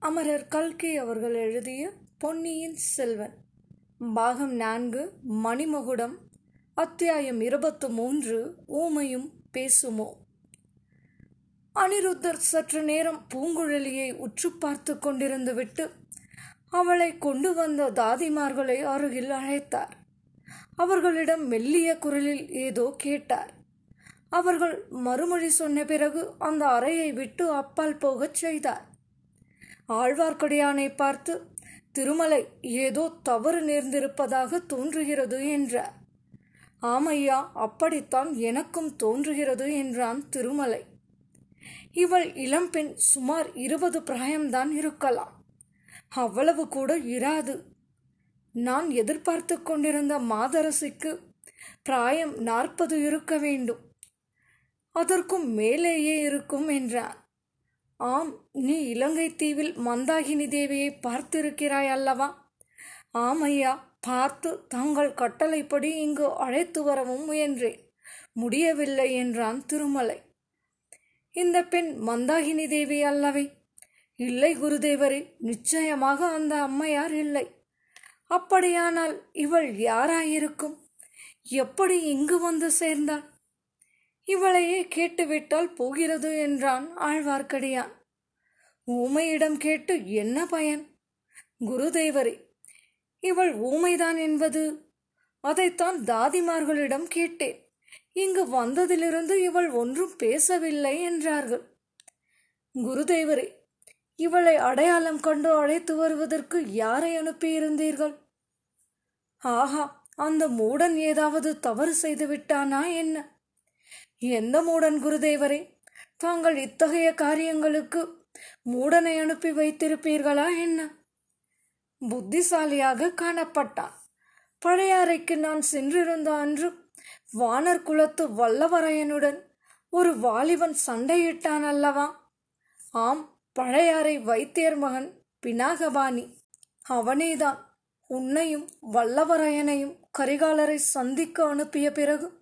அமரர் கல்கி அவர்கள் எழுதிய பொன்னியின் செல்வன். பாகம் நான்கு மணிமகுடம் அத்தியாயம் இருபத்து மூன்று ஊமையும் பேசுமோ? அனிருத்தர் சற்று நேரம் பூங்குழலியை உற்று பார்த்து கொண்டிருந்து விட்டு அவளை கொண்டு வந்த தாதிமார்களை அருகில் அழைத்தார். அவர்களிடம் மெல்லிய குரலில் ஏதோ கேட்டார். அவர்கள் மறுமொழி சொன்ன பிறகு அந்த அறையை விட்டு அப்பால் போகச் செய்தார். ஆழ்வார்க்கடியானை பார்த்து திருமலை ஏதோ தவறு நேர்ந்திருப்பதாக தோன்றுகிறது என்றார். ஆமையா அப்படித்தான் எனக்கும் தோன்றுகிறது என்றான் திருமலை. இவள் இளம்பெண் சுமார் இருபது பிராயம்தான் இருக்கலாம். அவ்வளவு கூட இராது. நான் எதிர்பார்த்து கொண்டிருந்த மாதரசிக்கு பிராயம் நாற்பது இருக்க வேண்டும். அதற்கும் மேலேயே இருக்கும் என்றான் ஆம் நீ இலங்கை தீவில் மந்தாகினி தேவியை பார்த்திருக்கிறாய் அல்லவா? ஆமையா பார்த்து தங்கள் கட்டளைப்படி இங்கு அழைத்து வரவும் முயன்றேன். முடியவில்லை என்றான் திருமலை. இந்த பெண் மந்தாகினி தேவி அல்லவே. இல்லை குருதேவரே நிச்சயமாக அந்த அம்மையார் இல்லை. அப்படியானால் இவள் யாராயிருக்கும்? எப்படி இங்கு வந்து சேர்ந்தாள்? இவளையே கேட்டுவிட்டால் போகிறது என்றான் ஆழ்வார்க்கடியான். ஊமையிடம் கேட்டு என்ன பயன்? குருதேவரே இவள் ஊமைதான் என்பது? அதைத்தான் தாதிமார்களிடம் கேட்டேன். இங்கு வந்ததிலிருந்து இவள் ஒன்றும் பேசவில்லை என்றார்கள். குருதேவரே இவளை அடையாளம் கண்டு அழைத்து வருவதற்கு யாரை அனுப்பியிருந்தீர்கள்? ஆஹா அந்த மூடன் ஏதாவது தவறு செய்து விட்டானா என்ன? எந்த மூடன் குருதேவரே? தாங்கள் இத்தகைய காரியங்களுக்கு மூடனை அனுப்பி வைத்திருப்பீர்களா என்ன? புத்திசாலியாக காணப்பட்டான் பழையாறைக்கு நான் சென்றிருந்த அன்று வானர் குலத்து வல்லவரையனுடன் ஒரு வாலிபன் சண்டையிட்டான் அல்லவா? ஆம் பழையாறை வைத்தியர் மகன் பினாகபாணி. அவனேதான் உன்னையும் வல்லவரையனையும் கரிகாலரை சந்திக்க அனுப்பிய பிறகு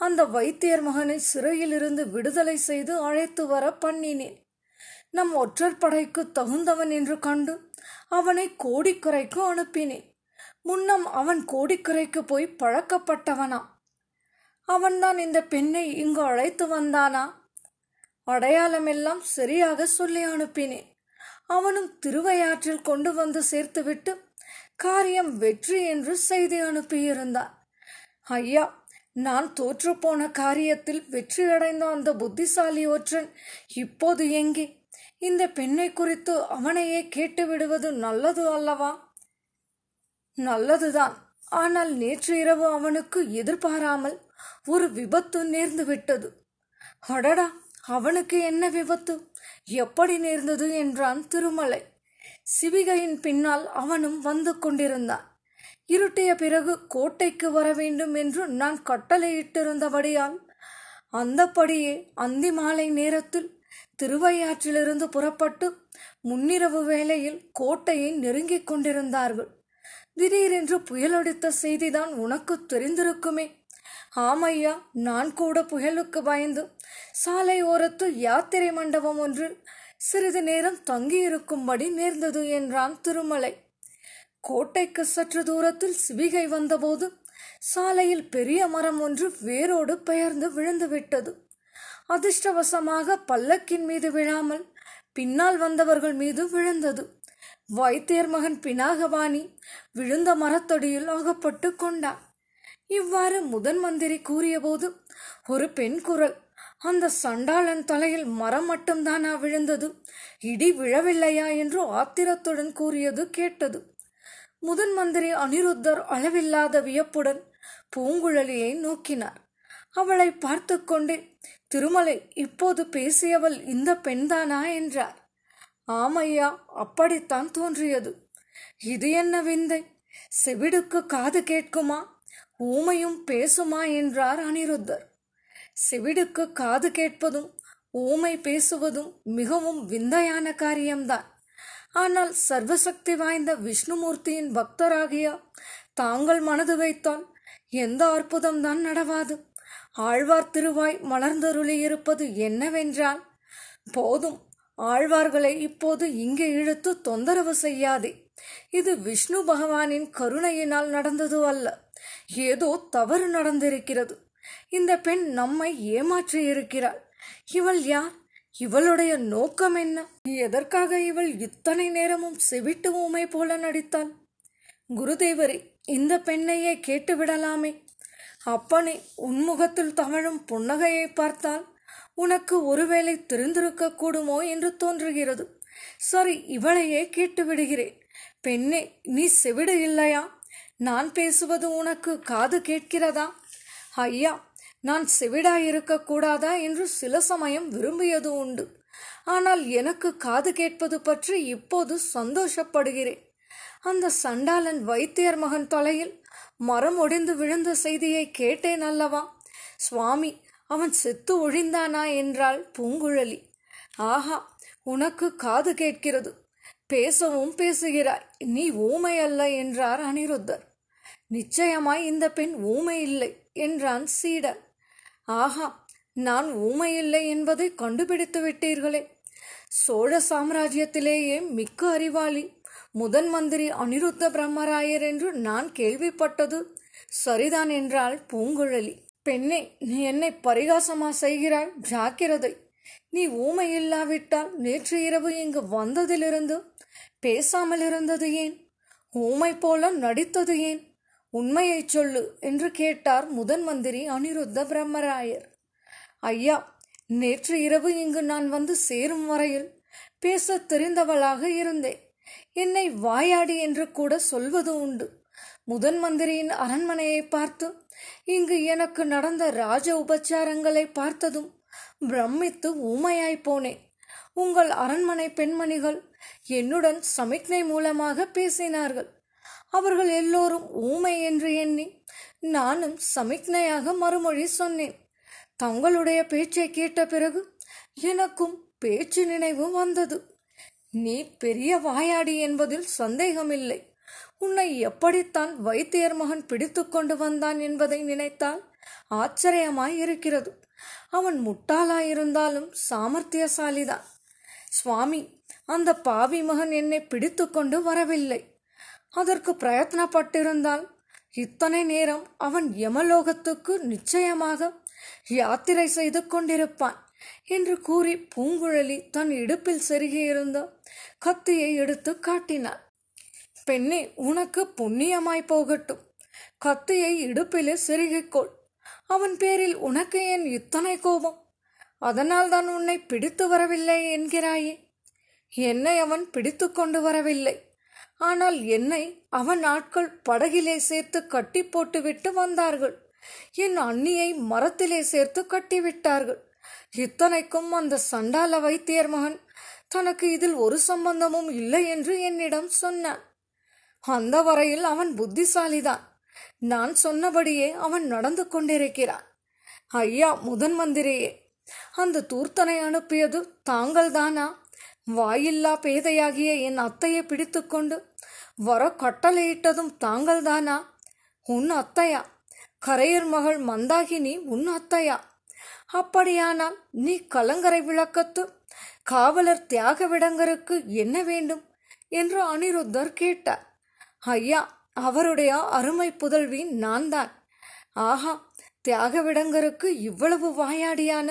அந்த வைத்தியர் மகனை சிறையிலிருந்து விடுதலை செய்து அழைத்து வர பண்ணினேன். நம் ஒற்றர் படைக்கு தகுந்தவன் என்று கண்டு அவனை கோடிக்கரைக்கு அனுப்பினேன். முன்னம் அவன் கோடிக்கரைக்கு போய் பழக்கப்பட்டவனா. அவன்தான் இந்த பெண்ணை இங்கு அழைத்து வந்தானா? அடையாளமெல்லாம் சரியாக சொல்லி அனுப்பினேன். அவனும் திருவையாற்றில் கொண்டு வந்து சேர்த்துவிட்டு காரியம் வெற்றி என்று செய்தி அனுப்பியிருந்தான். ஐயா நான் தோற்றுப்போன காரியத்தில் வெற்றியடைந்த அந்த புத்திசாலி ஒற்றன் இப்போது எங்கே? இந்த பெண்ணை குறித்து அவனையே கேட்டு விடுவது நல்லது அல்லவா? நல்லதுதான். ஆனால் நேற்று இரவு அவனுக்கு எதிர்பாராமல் ஒரு விபத்து நேர்ந்து விட்டது. அடடா! அவனுக்கு என்ன விபத்து? எப்படி நேர்ந்தது என்றான் திருமலை. சிவிகையின் பின்னால் அவனும் வந்து கொண்டிருந்தான். இருட்டிய பிறகு கோட்டைக்கு வர வேண்டும் என்று நான் கட்டளையிட்டிருந்தபடியால் அந்தப்படியே அந்தி மாலை நேரத்தில் திருவையாற்றிலிருந்து புறப்பட்டு முன்னிரவு வேளையில் கோட்டையை நெருங்கிக் கொண்டிருந்தார்கள். திடீரென்று புயலடித்த செய்திதான் உனக்கு தெரிந்திருக்குமே. ஆமையா நான் கூட புயலுக்கு பயந்து சாலை ஓரத்து யாத்திரை மண்டபம் ஒன்றில் சிறிது நேரம் தங்கியிருக்கும்படி நேர்ந்தது என்றான் திருமலை. கோட்டைக்கு சற்று தூரத்தில் சிவிகை வந்தபோது சாலையில் பெரிய மரம் ஒன்று வேரோடு பெயர்ந்து விழுந்து விட்டது அதிர்ஷ்டவசமாக பல்லக்கின் மீது விழாமல் பின்னால் வந்தவர்கள் மீது விழுந்தது. வைத்தியர் மகன் பினாகவாணி விழுந்த மரத்தடியில் அகப்பட்டு கொண்டார் இவ்வாறு முதன் மந்திரி கூறியபோது ஒரு பெண் குரல். அந்த சண்டாளன் தலையில் மரம் மட்டும்தானா விழுந்தது? இடி விழவில்லையா? என்று ஆத்திரத்துடன் கூறியது கேட்டது. முதன் மந்திரி அனிருத்தர் அளவில்லாத வியப்புடன் பூங்குழலியை நோக்கினார். அவளை பார்த்து கொண்டே திருமலை இப்போது பேசியவள் இந்த பெண்தானா? என்றார். ஆமையா அப்படித்தான் தோன்றியது. இது என்ன விந்தை? செவிடுக்கு காது கேட்குமா? ஊமையும் பேசுமா? என்றார் அனிருத்தர். செவிடுக்கு காது கேட்பதும் ஊமை பேசுவதும் மிகவும் விந்தையான காரியம்தான். ஆனால் சர்வசக்தி வாய்ந்த விஷ்ணுமூர்த்தியின் பக்தராகிய தாங்கள் மனது வைத்தால் எந்த அற்புதம்தான் நடவாது. ஆழ்வார் திருவாய் மலர்ந்தருளி இருப்பது என்னவென்றால் போதும். ஆழ்வார்களை இப்போது இங்கே இழுத்து தொந்தரவு செய்யாதே. இது விஷ்ணு பகவானின் கருணையினால் நடந்தது அல்ல. ஏதோ தவறு நடந்திருக்கிறது. இந்த பெண் நம்மை ஏமாற்றி இருக்கிறாள் இவள் யார்? இவளுடைய நோக்கம் என்ன? எதற்காக இவள் இத்தனை நேரமும் செவிட்டு ஊமை போல நடித்தாள்? குருதேவரே இந்த பெண்ணையே கேட்டு விடலாமே உன்முகத்தில் தவழும் புன்னகையை பார்த்தால் உனக்கு ஒருவேளை தெரிந்திருக்க கூடுமோ என்று தோன்றுகிறது. சரி இவளையே கேட்டு விடுகிறேன் பெண்ணே நீ செவிடு இல்லையா? நான் பேசுவது உனக்கு காது கேட்கிறதா? ஐயா நான் செவிடாயிருக்க கூடாதா என்று சில சமயம் விரும்பியது உண்டு. ஆனால் எனக்கு காது கேட்பது பற்றி இப்போது சந்தோஷப்படுகிறேன். அந்த சண்டாளன் வைத்தியர் மகன் தொலையில் மரம் ஒடிந்து விழுந்த செய்தியை கேட்டேன் அல்லவா? சுவாமி அவன் செத்து ஒழிந்தானா என்றாள் பூங்குழலி. ஆஹா உனக்கு காது கேட்கிறது. பேசவும் பேசுகிறாய். நீ ஊமை அல்ல என்றார் அனிருத்தர். நிச்சயமாய் இந்த பெண் ஊமை இல்லை என்றான் சீடர் ஆஹா நான் ஊமை இல்லை என்பதை கண்டுபிடித்து விட்டீர்களே. சோழ சாம்ராஜ்யத்திலேயே மிக்க அறிவாளி முதன் மந்திரி அனிருத்த பிரம்மராயர் என்று நான் கேள்விப்பட்டது. சரிதான் என்றாள் பூங்குழலி. பெண்ணே நீ என்னை பரிகாசமா செய்கிறாள் ஜாக்கிரதை. நீ ஊமை இல்லாவிட்டால் நேற்று இரவு இங்கு வந்ததிலிருந்து பேசாமல் இருந்தது ஏன்? ஊமை போல நடித்தது ஏன்? உண்மையைச் சொல்லு என்று கேட்டார் முதன் மந்திரி அனிருத்த பிரம்மராயர். ஐயா நேற்று இரவு இங்கு நான் வந்து சேரும் வரையில் பேசத் தெரிந்தவளாக இருந்தேன். என்னை வாயாடி என்று கூட சொல்வது உண்டு. முதன் மந்திரியின் அரண்மனையை பார்த்து இங்கு எனக்கு நடந்த ராஜ உபச்சாரங்களை பார்த்ததும் பிரமித்து ஊமையாய் போனேன். உங்கள் அரண்மனை பெண்மணிகள் என்னுடன் சமிக்ஞை மூலமாக பேசினார்கள். அவர்கள் எல்லோரும் ஊமை என்று எண்ணி நானும் சமிக்ஞையாக மறுமொழி சொன்னேன். தங்களுடைய பேச்சை கேட்ட பிறகு எனக்கும் பேச்சு நினைவு வந்தது. நீ பெரிய வாயாடி என்பதில் சந்தேகமில்லை. உன்னை எப்படித்தான் வைத்தியர் மகன் பிடித்து கொண்டு வந்தான் என்பதை நினைத்தால் ஆச்சரியமாய் இருக்கிறது. அவன் முட்டாளாயிருந்தாலும் சாமர்த்தியசாலிதான். சுவாமி அந்த பாவி மகன் என்னை பிடித்து கொண்டு வரவில்லை. அதற்கு பிரயத்னப்பட்டிருந்தால் இத்தனை நேரம் அவன் யமலோகத்துக்கு நிச்சயமாக யாத்திரை செய்து கொண்டிருப்பான் என்று கூறி பூங்குழலி தன் இடுப்பில் செருகியிருந்த கத்தியை எடுத்து காட்டினாள். பெண்ணே உனக்கு புண்ணியமாய் போகட்டும். கத்தியை இடுப்பிலே செருகிக்கொள். அவன் பேரில் உனக்கு ஏன் இத்தனை கோபம்? அதனால் தான் உன்னை பிடித்து வரவில்லை என்கிறாயே. என்னை அவன் பிடித்து கொண்டு வரவில்லை. ஆனால் என்னை அவன் ஆட்கள் படகிலே சேர்த்து கட்டி போட்டுவிட்டு வந்தார்கள். என் அண்ணியை மரத்திலே சேர்த்து கட்டிவிட்டார்கள். இத்தனைக்கும் அந்த சண்டால வைத்தியர் மகன் தனக்கு இதில் ஒரு சம்பந்தமும் இல்லை என்று என்னிடம் சொன்னான். அந்த வரையில் அவன் புத்திசாலிதான். நான் சொன்னபடியே அவன் நடந்து கொண்டிருக்கிறான். ஐயா முதன் மந்திரியே அந்த தூர்த்தனை அனுப்பியது தாங்கள்தானா? வாயில்லா பேதையாகிய என் அத்தையை பிடித்துக்கொண்டு வர கட்டளையிட்டதும் தாங்கள்தானா? உன் அத்தையா? கரையர் மகள் மந்தாகினி உன் அத்தையா? அப்படியானால் நீ கலங்கரை விளக்கத்து காவலர் தியாக விடங்கருக்கு என்ன வேண்டும்? என்று அனிருத்தர் கேட்டார். ஐயா அவருடைய அருமை புதல்வி நான் தான் ஆஹா தியாக விடங்கருக்கு இவ்வளவு வாயாடியான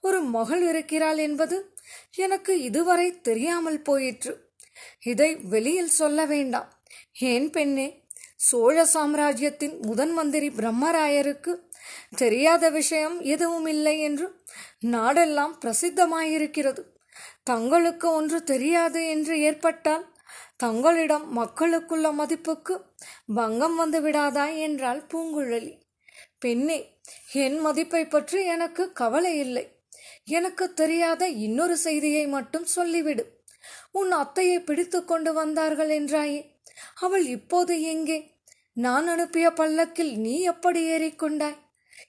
ஒரு மகள் இருக்கிறாள் என்பது எனக்கு இதுவரை தெரியாமல் போயிற்று. இதை வெளியில் சொல்ல வேண்டாம். ஏன் பெண்ணே? சோழ சாம்ராஜ்யத்தின் முதன் மந்திரி பிரம்மராயருக்கு தெரியாத விஷயம் எதுவும் இல்லை என்று நாடெல்லாம் பிரசித்தமாயிருக்கிறது. தங்களுக்கு ஒன்று தெரியாது என்று ஏற்பட்டால் தங்களிடம் மக்களுக்குள்ள மதிப்புக்கு பங்கம் வந்து விடாதா என்றாள் பூங்குழலி. பெண்ணே என் மதிப்பை பற்றி எனக்கு கவலை இல்லை. எனக்கு தெரியாத இன்னொரு செய்தியை மட்டும் சொல்லிவிடு. உன் அத்தையை பிடித்து கொண்டு வந்தார்கள் என்றாயே. அவள் இப்போது எங்கே? நான் அனுப்பிய பல்லக்கில் நீ எப்படி ஏறிக்கொண்டாய்?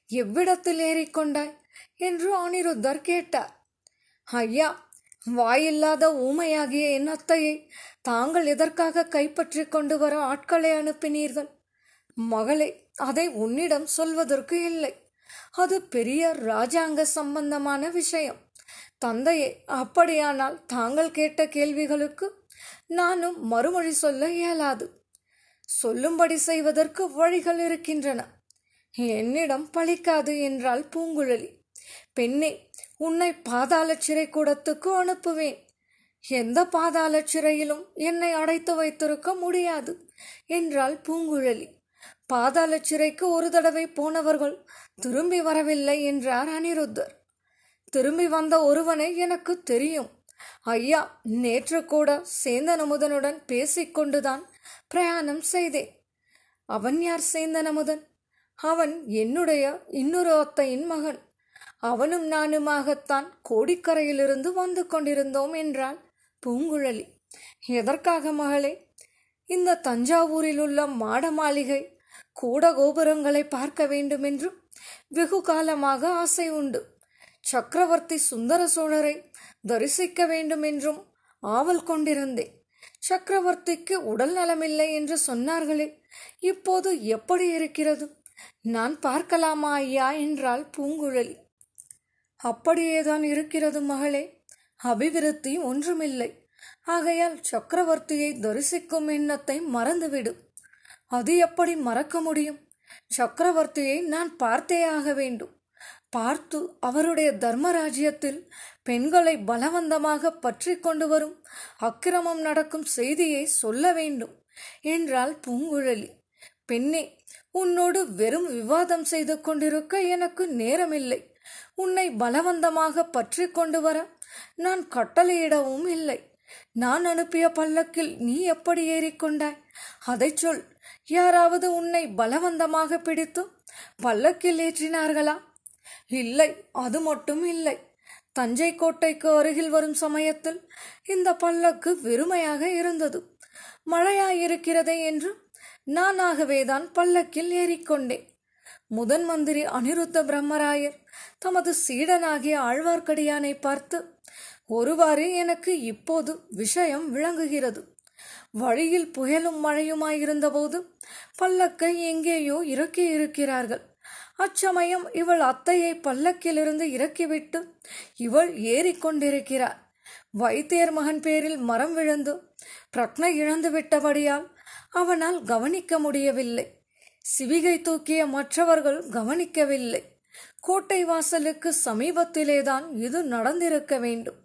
எவ்விடத்தில் ஏறிக்கொண்டாய்? என்று அனிருத்தர் கேட்டார். ஐயா வாயில்லாத ஊமையாகிய என் அத்தையை தாங்கள் எதற்காக கைப்பற்றி கொண்டு வர ஆட்களை அனுப்பினீர்கள்? மகளே அதை உன்னிடம் சொல்வதற்கு இல்லை. அது பெரிய ராஜாங்க சம்பந்தமான விஷயம். தந்தையே அப்படியானால் தாங்கள் கேட்ட கேள்விகளுக்கு நானும் மறுமொழி சொல்ல இயலாது. சொல்லும்படி செய்வதற்கு வழிகள் இருக்கின்றன. என்னிடம் பழிக்காது என்றால் பூங்குழலி. பெண்ணே உன்னை பாதாள சிறை கூடத்துக்கு அனுப்புவேன். எந்த பாதாள சிறையிலும் என்னை அடைத்து வைத்திருக்க முடியாது என்றாள் பூங்குழலி. பாதாள சிறைக்கு ஒரு தடவை போனவர்கள் திரும்பி வரவில்லை என்றார் அனிருத்தர். திரும்பி வந்த ஒருவனை எனக்கு தெரியும். ஐயா நேற்று கூட சேந்தன் அமுதனுடன் பேசிக்கொண்டுதான் பிரயாணம் செய்தேன். அவன் யார் சேந்தனமுதன்? அவன் என்னுடைய இன்னொரு அத்தையின் மகன். அவனும் நானுமாகத்தான் கோடிக்கரையிலிருந்து வந்து கொண்டிருந்தோம் என்றாள் பூங்குழலி. எதற்காக மகளே? இந்த தஞ்சாவூரில் உள்ள மாட மாளிகை கூட கோபுரங்களை பார்க்க வேண்டுமென்றும் வெகு காலமாக ஆசை உண்டு. சக்கரவர்த்தி சுந்தர சோழரை தரிசிக்க வேண்டுமென்றும் ஆவல் கொண்டிருந்தேன். சக்கரவர்த்திக்கு உடல் நலமில்லை என்று சொன்னார்களே இப்போது எப்படி இருக்கிறது? நான் பார்க்கலாமா ஐயா? என்றாள் பூங்குழலி. அப்படியேதான் இருக்கிறது மகளே அபிவிருத்தி ஒன்றுமில்லை. ஆகையால் சக்கரவர்த்தியை தரிசிக்கும் எண்ணத்தை மறந்துவிடும் அது எப்படி மறக்க முடியும்? சக்கரவர்த்தியை நான் பார்த்தே ஆக வேண்டும். பார்த்து அவருடைய தர்மராஜ்யத்தில் பெண்களை பலவந்தமாக பற்றி கொண்டு வரும் அக்கிரமம் நடக்கும் செய்தியை சொல்ல வேண்டும் என்றாள் பூங்குழலி. பெண்ணே உன்னோடு வெறும் விவாதம் செய்து கொண்டிருக்க எனக்கு நேரமில்லை. உன்னை பலவந்தமாக பற்றி கொண்டு வர நான் கட்டளையிடவும் இல்லை. நான் அனுப்பிய பல்லக்கில் நீ எப்படி ஏறிக்கொண்டாய்? அதை சொல். யாராவது உன்னை பலவந்தமாக பிடித்து பல்லக்கில் ஏற்றினார்களா? இல்லை அது மட்டும் இல்லை. தஞ்சை கோட்டைக்கு அருகில் வரும் சமயத்தில் இந்த பல்லக்கு வெறுமையாக இருந்தது. மழையாயிருக்கிறதே என்று நானாகவேதான் பல்லக்கில் ஏறிக்கொண்டேன். முதன் மந்திரி அனிருத்த பிரம்மராயர் தமது சீடனாகிய ஆழ்வார்க்கடியானை பார்த்து ஒருவாறு எனக்கு இப்போது விஷயம் விளங்குகிறது. வழியில் புயலும் மழையுமாயிருந்தபோது பல்லக்கை எங்கேயோ இறக்கி இருக்கிறார்கள். அச்சமயம் இவள் அத்தையை பல்லக்கிலிருந்து இறக்கிவிட்டு இவள் ஏறிக்கொண்டிருக்கிறார். வைத்தியர் மகன் பேரில் மரம் விழுந்து பிரக்னை இழந்து விட்டபடியால் அவனால் கவனிக்க முடியவில்லை. சிவிகை தூக்கிய மற்றவர்கள் கவனிக்கவில்லை. கோட்டை வாசலுக்கு சமீபத்திலேதான் இது நடந்திருக்க வேண்டும்.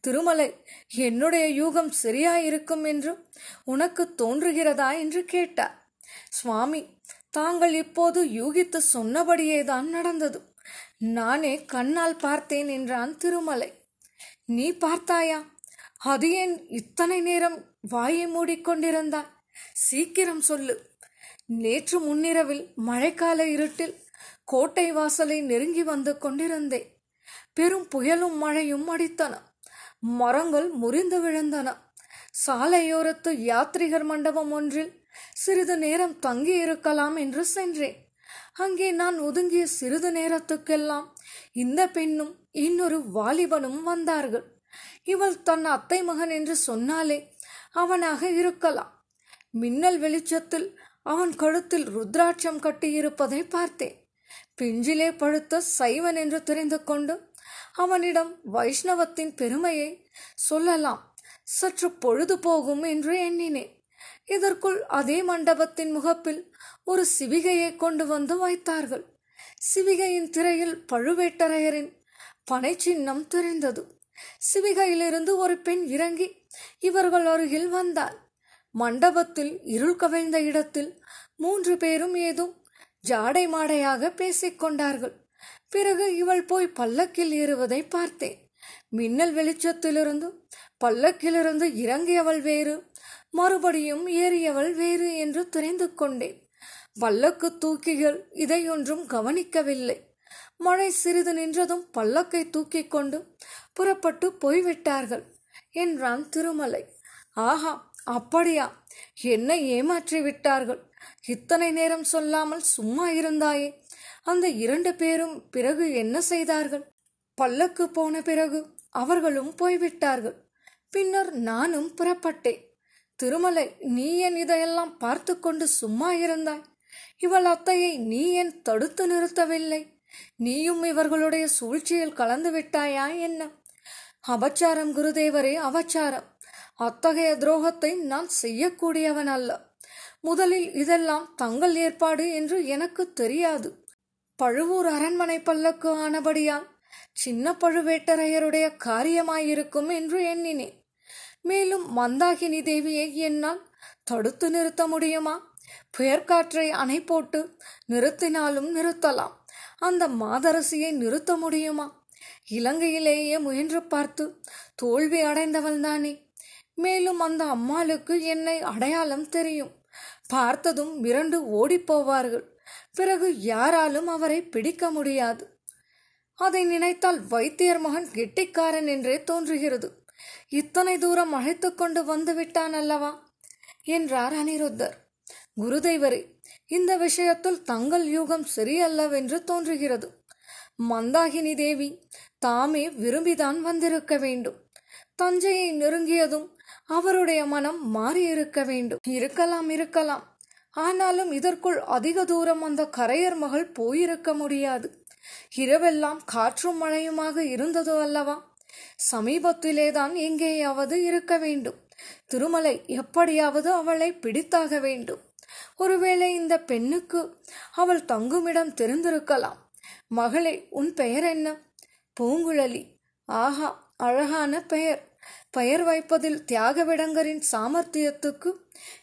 திருமலை என்னுடைய யூகம் சரியாயிருக்கும் என்று உனக்கு தோன்றுகிறதா என்று கேட்டார். சுவாமி தாங்கள் இப்போது யூகித்து சொன்னபடியேதான் நடந்தது. நானே கண்ணால் பார்த்தேன் என்றான் திருமலை. நீ பார்த்தாயா? அது ஏன் இத்தனை நேரம் வாயை மூடிக்கொண்டிருந்தாய்? சீக்கிரம் சொல்லு. நேற்று முன்னிரவில் மழைக்கால இருட்டில் கோட்டை வாசலை நெருங்கி வந்து கொண்டிருந்தேன். பெரும் புயலும் மழையும் அடித்தன. மரங்கள் முறிந்து விழுந்தன. சாலையோரத்து யாத்ரிகர் மண்டபம் ஒன்றில் சிறிது நேரம் தங்கி இருக்கலாம் என்று சென்றேன். அங்கே நான் ஒதுங்கிய சிறிது நேரத்துக்கெல்லாம் இந்த பெண்ணும் இன்னொரு வாலிபனும் வந்தார்கள். இவள் தன் அத்தை மகன் என்று சொன்னாலே அவனாக இருக்கலாம். மின்னல் வெளிச்சத்தில் அவன் கழுத்தில் ருத்ராட்சம் கட்டியிருப்பதை பார்த்தேன். பிஞ்சிலே பழுத்த சைவன் என்று தெரிந்து கொண்டு அவனிடம் வைஷ்ணவத்தின் பெருமையை சொல்லலாம். சற்று பொழுது போகும் என்று எண்ணினேன். இதற்குள் அதே மண்டபத்தின் முகப்பில் ஒரு சிவிகையை கொண்டு வந்து வைத்தார்கள். சிவிகையின் திரையில் பழுவேட்டரையரின் பனை சின்னம் தெரிந்தது. சிவிகையிலிருந்து ஒரு பெண் இறங்கி இவர்கள் அருகில் வந்தாள். மண்டபத்தில் இருள் கவிழ்ந்த இடத்தில் மூன்று பேரும் ஏதோ ஜாடை மாடையாக பேசிக்கொண்டார்கள். பிறகு இவள் போய் பல்லக்கில் ஏறுவதை பார்த்தேன். மின்னல் வெளிச்சத்திலிருந்து பல்லக்கிலிருந்து இறங்கியவள் வேறு மறுபடியும் ஏறியவள் வேறு என்று தெரிந்து கொண்டேன். பல்லக்கு தூக்கிகள் இதையொன்றும் கவனிக்கவில்லை. மழை சிறிது நின்றதும் பல்லக்கை தூக்கிக் கொண்டு புறப்பட்டு போய்விட்டார்கள் என்றான் திருமலை. ஆஹா அப்படியா? என்னை ஏமாற்றி விட்டார்கள் இத்தனை நேரம் சொல்லாமல் சும்மா இருந்தாயே? அந்த இரண்டு பேரும் பிறகு என்ன செய்தார்கள்? பல்லக்கு போன பிறகு அவர்களும் போய்விட்டார்கள். பின்னர் நானும் புறப்பட்டேன். திருமலை நீ என் இதையெல்லாம் பார்த்து கொண்டு சும்மா இருந்தாய்? இவள் அத்தையை நீ என் தடுத்து நிறுத்தவில்லை? நீயும் இவர்களுடைய சூழ்ச்சியில் கலந்து விட்டாயா என்ன? அபச்சாரம் குருதேவரே அவச்சாரம் அத்தகைய துரோகத்தை நான் செய்யக்கூடியவன் அல்ல. முதலில் இதெல்லாம் தங்கள் ஏற்பாடு என்று எனக்கு தெரியாது. பழுவூர் அரண்மனை பல்லக்கு ஆனபடியால் சின்ன பழுவேட்டரையருடைய காரியமாயிருக்கும் என்று எண்ணினேன். மேலும் மந்தாகினி தேவியை என்னால் தடுத்து நிறுத்த முடியுமா? புயற்காற்றை அணை போட்டு நிறுத்தினாலும் நிறுத்தலாம். அந்த மாதரசியை நிறுத்த முடியுமா? இலங்கையிலேயே முயன்று பார்த்து தோல்வி அடைந்தவள்தானே மேலும் அந்த அம்மாளுக்கு என்னை அடையாளம் தெரியும். பார்த்ததும் மிரண்டு ஓடிப்போவார்கள் பிறகு யாராலும் அவரை பிடிக்க முடியாது. அதை நினைத்தால் வைத்தியர் மகன் கெட்டிக்காரன் என்றே தோன்றுகிறது. இத்தனை தூரம் அழைத்து கொண்டு வந்து விட்டான் அல்லவா? என்றார் அனிருத்தர். குருதேவரே இந்த விஷயத்தில் தங்கள் யூகம் சரியல்லவென்று தோன்றுகிறது. மந்தாகினி தேவி தாமே விரும்பிதான் வந்திருக்க வேண்டும். தஞ்சையை நெருங்கியதும் அவருடைய மனம் மாறியிருக்க வேண்டும். இருக்கலாம் இருக்கலாம். ஆனாலும் இதற்குள் அதிக தூரம் அந்த கரையர் மகள் போயிருக்க முடியாது. இரவெல்லாம் காற்றும் மழையுமாக இருந்தது அல்லவா? சமீபத்திலேதான் எங்கேயாவது இருக்க வேண்டும். திருமலை எப்படியாவது அவளை பிடித்தாக வேண்டும். ஒருவேளை இந்த பெண்ணுக்கு அவள் தங்குமிடம் தெரிந்திருக்கலாம். மகளே உன் பெயர் என்ன? பூங்குழலி. ஆஹா அழகான பெயர். பெயர் வைப்பதில் தியாகவிடங்கரின் சாமர்த்தியத்துக்கு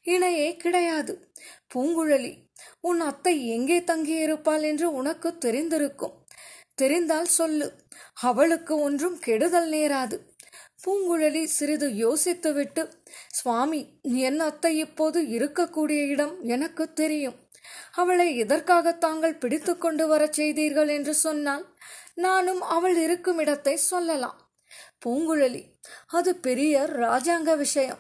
இணையே கிடையாது. பூங்குழலி உன் அத்தை எங்கே தங்கியிருப்பாள் என்று உனக்கு தெரிந்திருக்கும். தெரிந்தால் சொல்லு அவளுக்கு ஒன்றும் கெடுதல் நேராது. பூங்குழலி சிறிது யோசித்துவிட்டு சுவாமி என் அத்தை இப்போது இருக்கக்கூடிய இடம் எனக்கு தெரியும். அவளை எதற்காக தாங்கள் பிடித்து கொண்டு வரச் செய்தீர்கள்? என்று சொன்னால் நானும் அவள் இருக்கும் இடத்தை சொல்லலாம். பூங்குழலி. அது பெரிய ராஜாங்க விஷயம்.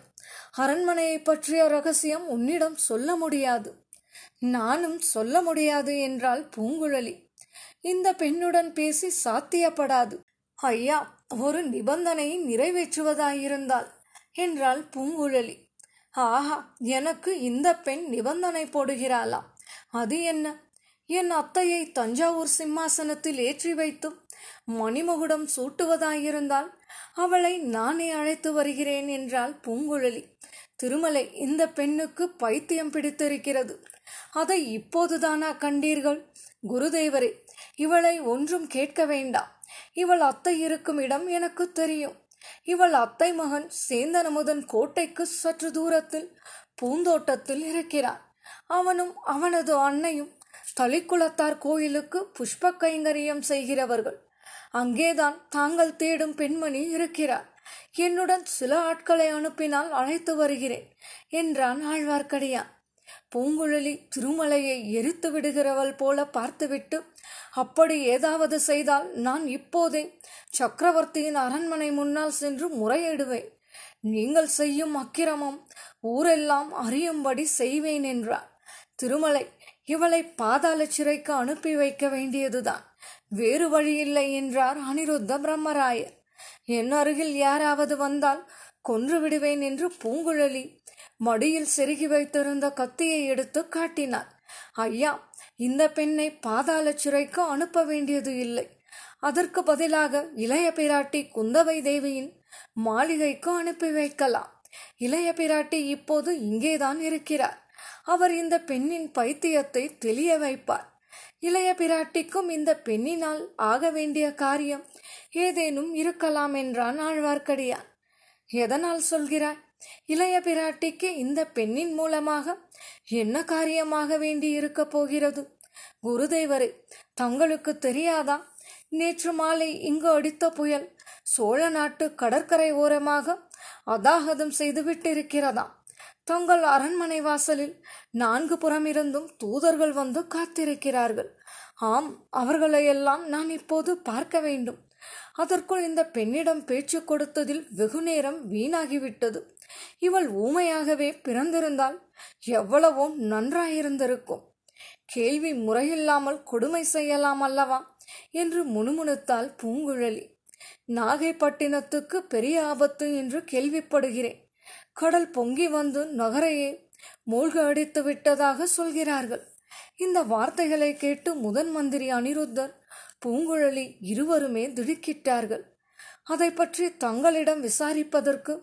அரண்மனையை பற்றிய ரகசியம் உன்னிடம் சொல்ல முடியாது. நானும் சொல்ல முடியாது என்றால் பூங்குழலி. இந்த பெண்ணுடன் பேசி சாத்தியப்படாது. ஐயா ஒரு நிபந்தனையை நிறைவேற்றுவதாயிருந்தால் என்றாள் பூங்குழலி. ஆஹா எனக்கு இந்த பெண் நிபந்தனை போடுகிறாளா? அது என்ன? என் அத்தையை தஞ்சாவூர் சிம்மாசனத்தில் ஏற்றி வைத்தும் மணிமகுடம் சூட்டுவதாயிருந்தால் அவளை நானே அழைத்து வருகிறேன் என்றாள் பூங்குழலி. திருமலை இந்த பெண்ணுக்கு பைத்தியம் பிடித்திருக்கிறது. அதை இப்போதுதானா கண்டீர்கள்? குருதேவரே இவளை ஒன்றும் கேட்க வேண்டாம் இவள் அத்தை இருக்கும் இடம் எனக்கு தெரியும். இவள் அத்தை மகன் சேந்தனமுதன் கோட்டைக்கு சற்று தூரத்தில் பூந்தோட்டத்தில் இருக்கிறான். அவனும் அவனது அன்னையும் தளிக்குளத்தார் கோயிலுக்கு புஷ்ப கைங்கரியம் செய்கிறவர்கள். அங்கேதான் தாங்கள் தேடும் பெண்மணி இருக்கிறார். என்னுடன் சில ஆட்களை அனுப்பினால் அழைத்து வருகிறேன் என்றான் ஆழ்வார்க்கடியான் பூங்குழலி திருமலையை எரித்து விடுகிறவள் போல பார்த்துவிட்டு அப்படி ஏதாவது செய்தால் நான் இப்போதே சக்கரவர்த்தியின் அரண்மனை முன்னால் சென்று முறையிடுவேன். நீங்கள் செய்யும் அக்கிரமம் ஊரெல்லாம் அறியும்படி செய்வேன் என்றார். திருமலை இவளை பாதாள சிறைக்கு அனுப்பி வைக்க வேண்டியதுதான். வேறு வழியில்லை என்றார் அனிருத்த பிரம்மராயர். என் அருகில் யாராவது வந்தால் கொன்று விடுவேன் என்று பூங்குழலி மடியில் செருகி வைத்திருந்த கத்தியை எடுத்து காட்டினார் ஐயா இந்த பெண்ணை பாதாள சிறைக்கு அனுப்ப வேண்டியது இல்லை. அதற்கு பதிலாக இளைய பிராட்டி குந்தவை தேவியின் மாளிகைக்கு அனுப்பி வைக்கலாம். இளைய பிராட்டி இப்போது இங்கேதான் இருக்கிறார். அவர் இந்த பெண்ணின் பைத்தியத்தை தெளிய வைப்பார். இளைய பிராட்டிக்கும் இந்த பெண்ணினால் ஆக வேண்டிய காரியம் ஏதேனும் இருக்கலாம் என்றான் ஆழ்வார்க்கடியான். எதனால் சொல்கிறாய்? இளைய பிராட்டிக்கு இந்த பெண்ணின் மூலமாக என்ன காரியமாக வேண்டி இருக்க போகிறது? குருதேவரே தங்களுக்கு தெரியாதா? நேற்று மாலை இங்கு அடித்த புயல் சோழ நாட்டு கடற்கரை ஓரமாக அதாகதம் செய்துவிட்டிருக்கிறதாம் தங்கள் அரண்மனை வாசலில் நான்கு புறமிருந்தும் தூதர்கள் வந்து காத்திருக்கிறார்கள். ஆம் அவர்களையெல்லாம் நான் இப்போது பார்க்க வேண்டும். அதற்குள் இந்த பெண்ணிடம் பேச்சு கொடுத்ததில் வெகு நேரம் வீணாகிவிட்டது. இவள் ஊமையாகவே பிறந்திருந்தால் எவ்வளவோ நன்றாயிருந்திருக்கும். கேள்வி முறையில்லாமல் கொடுமை செய்யலாம் அல்லவா? என்று முணுமுணுத்தாள் பூங்குழலி. நாகைப்பட்டினத்துக்கு பெரிய ஆபத்து என்று கேள்விப்படுகிறேன். கடல் பொங்கி வந்து நகரையே மூழ்க அடித்து விட்டதாக சொல்கிறார்கள். இந்த வார்த்தைகளை கேட்டு முதன் மந்திரி அனிருத்தர் பூங்குழலி இருவருமே திடுக்கிட்டார்கள். அதை பற்றி தங்களிடம் விசாரிப்பதற்கு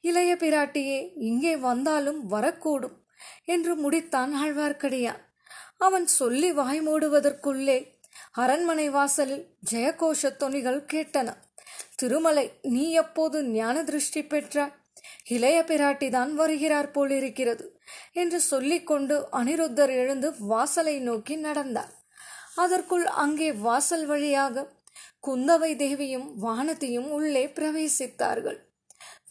இளைய பிராட்டியே இங்கே வந்தாலும் வரக்கூடும் என்று முடித்தான் ஆழ்வார்க்கடியான் அவன் சொல்லி வாய் மூடுவதற்குள்ளே அரண்மனை வாசலில் ஜெயகோஷ தொனிகள் கேட்டன. திருமலை நீ எப்போது ஞான திருஷ்டி பெற்றாய்? இளைய பிராட்டிதான் வருகிறார் போலிருக்கிறது என்று சொல்லிக்கொண்டு அனிருத்தர் எழுந்து வாசலை நோக்கி நடந்தார். அதற்குள் அங்கே வாசல் வழியாக குந்தவை தேவியும் வானதியும் உள்ளே பிரவேசித்தார்கள்.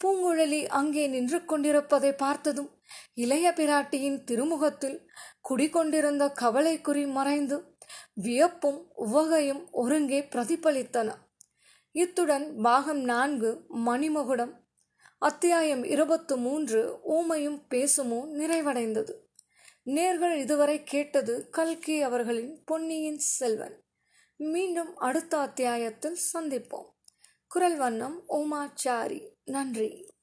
பூங்குழலி அங்கே நின்று கொண்டிருப்பதை பார்த்ததும் இளைய பிராட்டியின் திருமுகத்தில் குடிகொண்டிருந்த கவலைக்குறி மறைந்து வியப்பும் உவகையும் ஒருங்கே பிரதிபலித்தன. இத்துடன் பாகம் நான்கு மணிமகுடம் அத்தியாயம் இருபத்து மூன்று ஊமையும் பேசுமோ நிறைவடைந்தது. நேர்கள் இதுவரை கேட்டது கல்கி அவர்களின் பொன்னியின் செல்வன். மீண்டும் அடுத்த அத்தியாயத்தில் சந்திப்போம். குரல் வண்ணம் ஓமாச்சாரி நன்றி.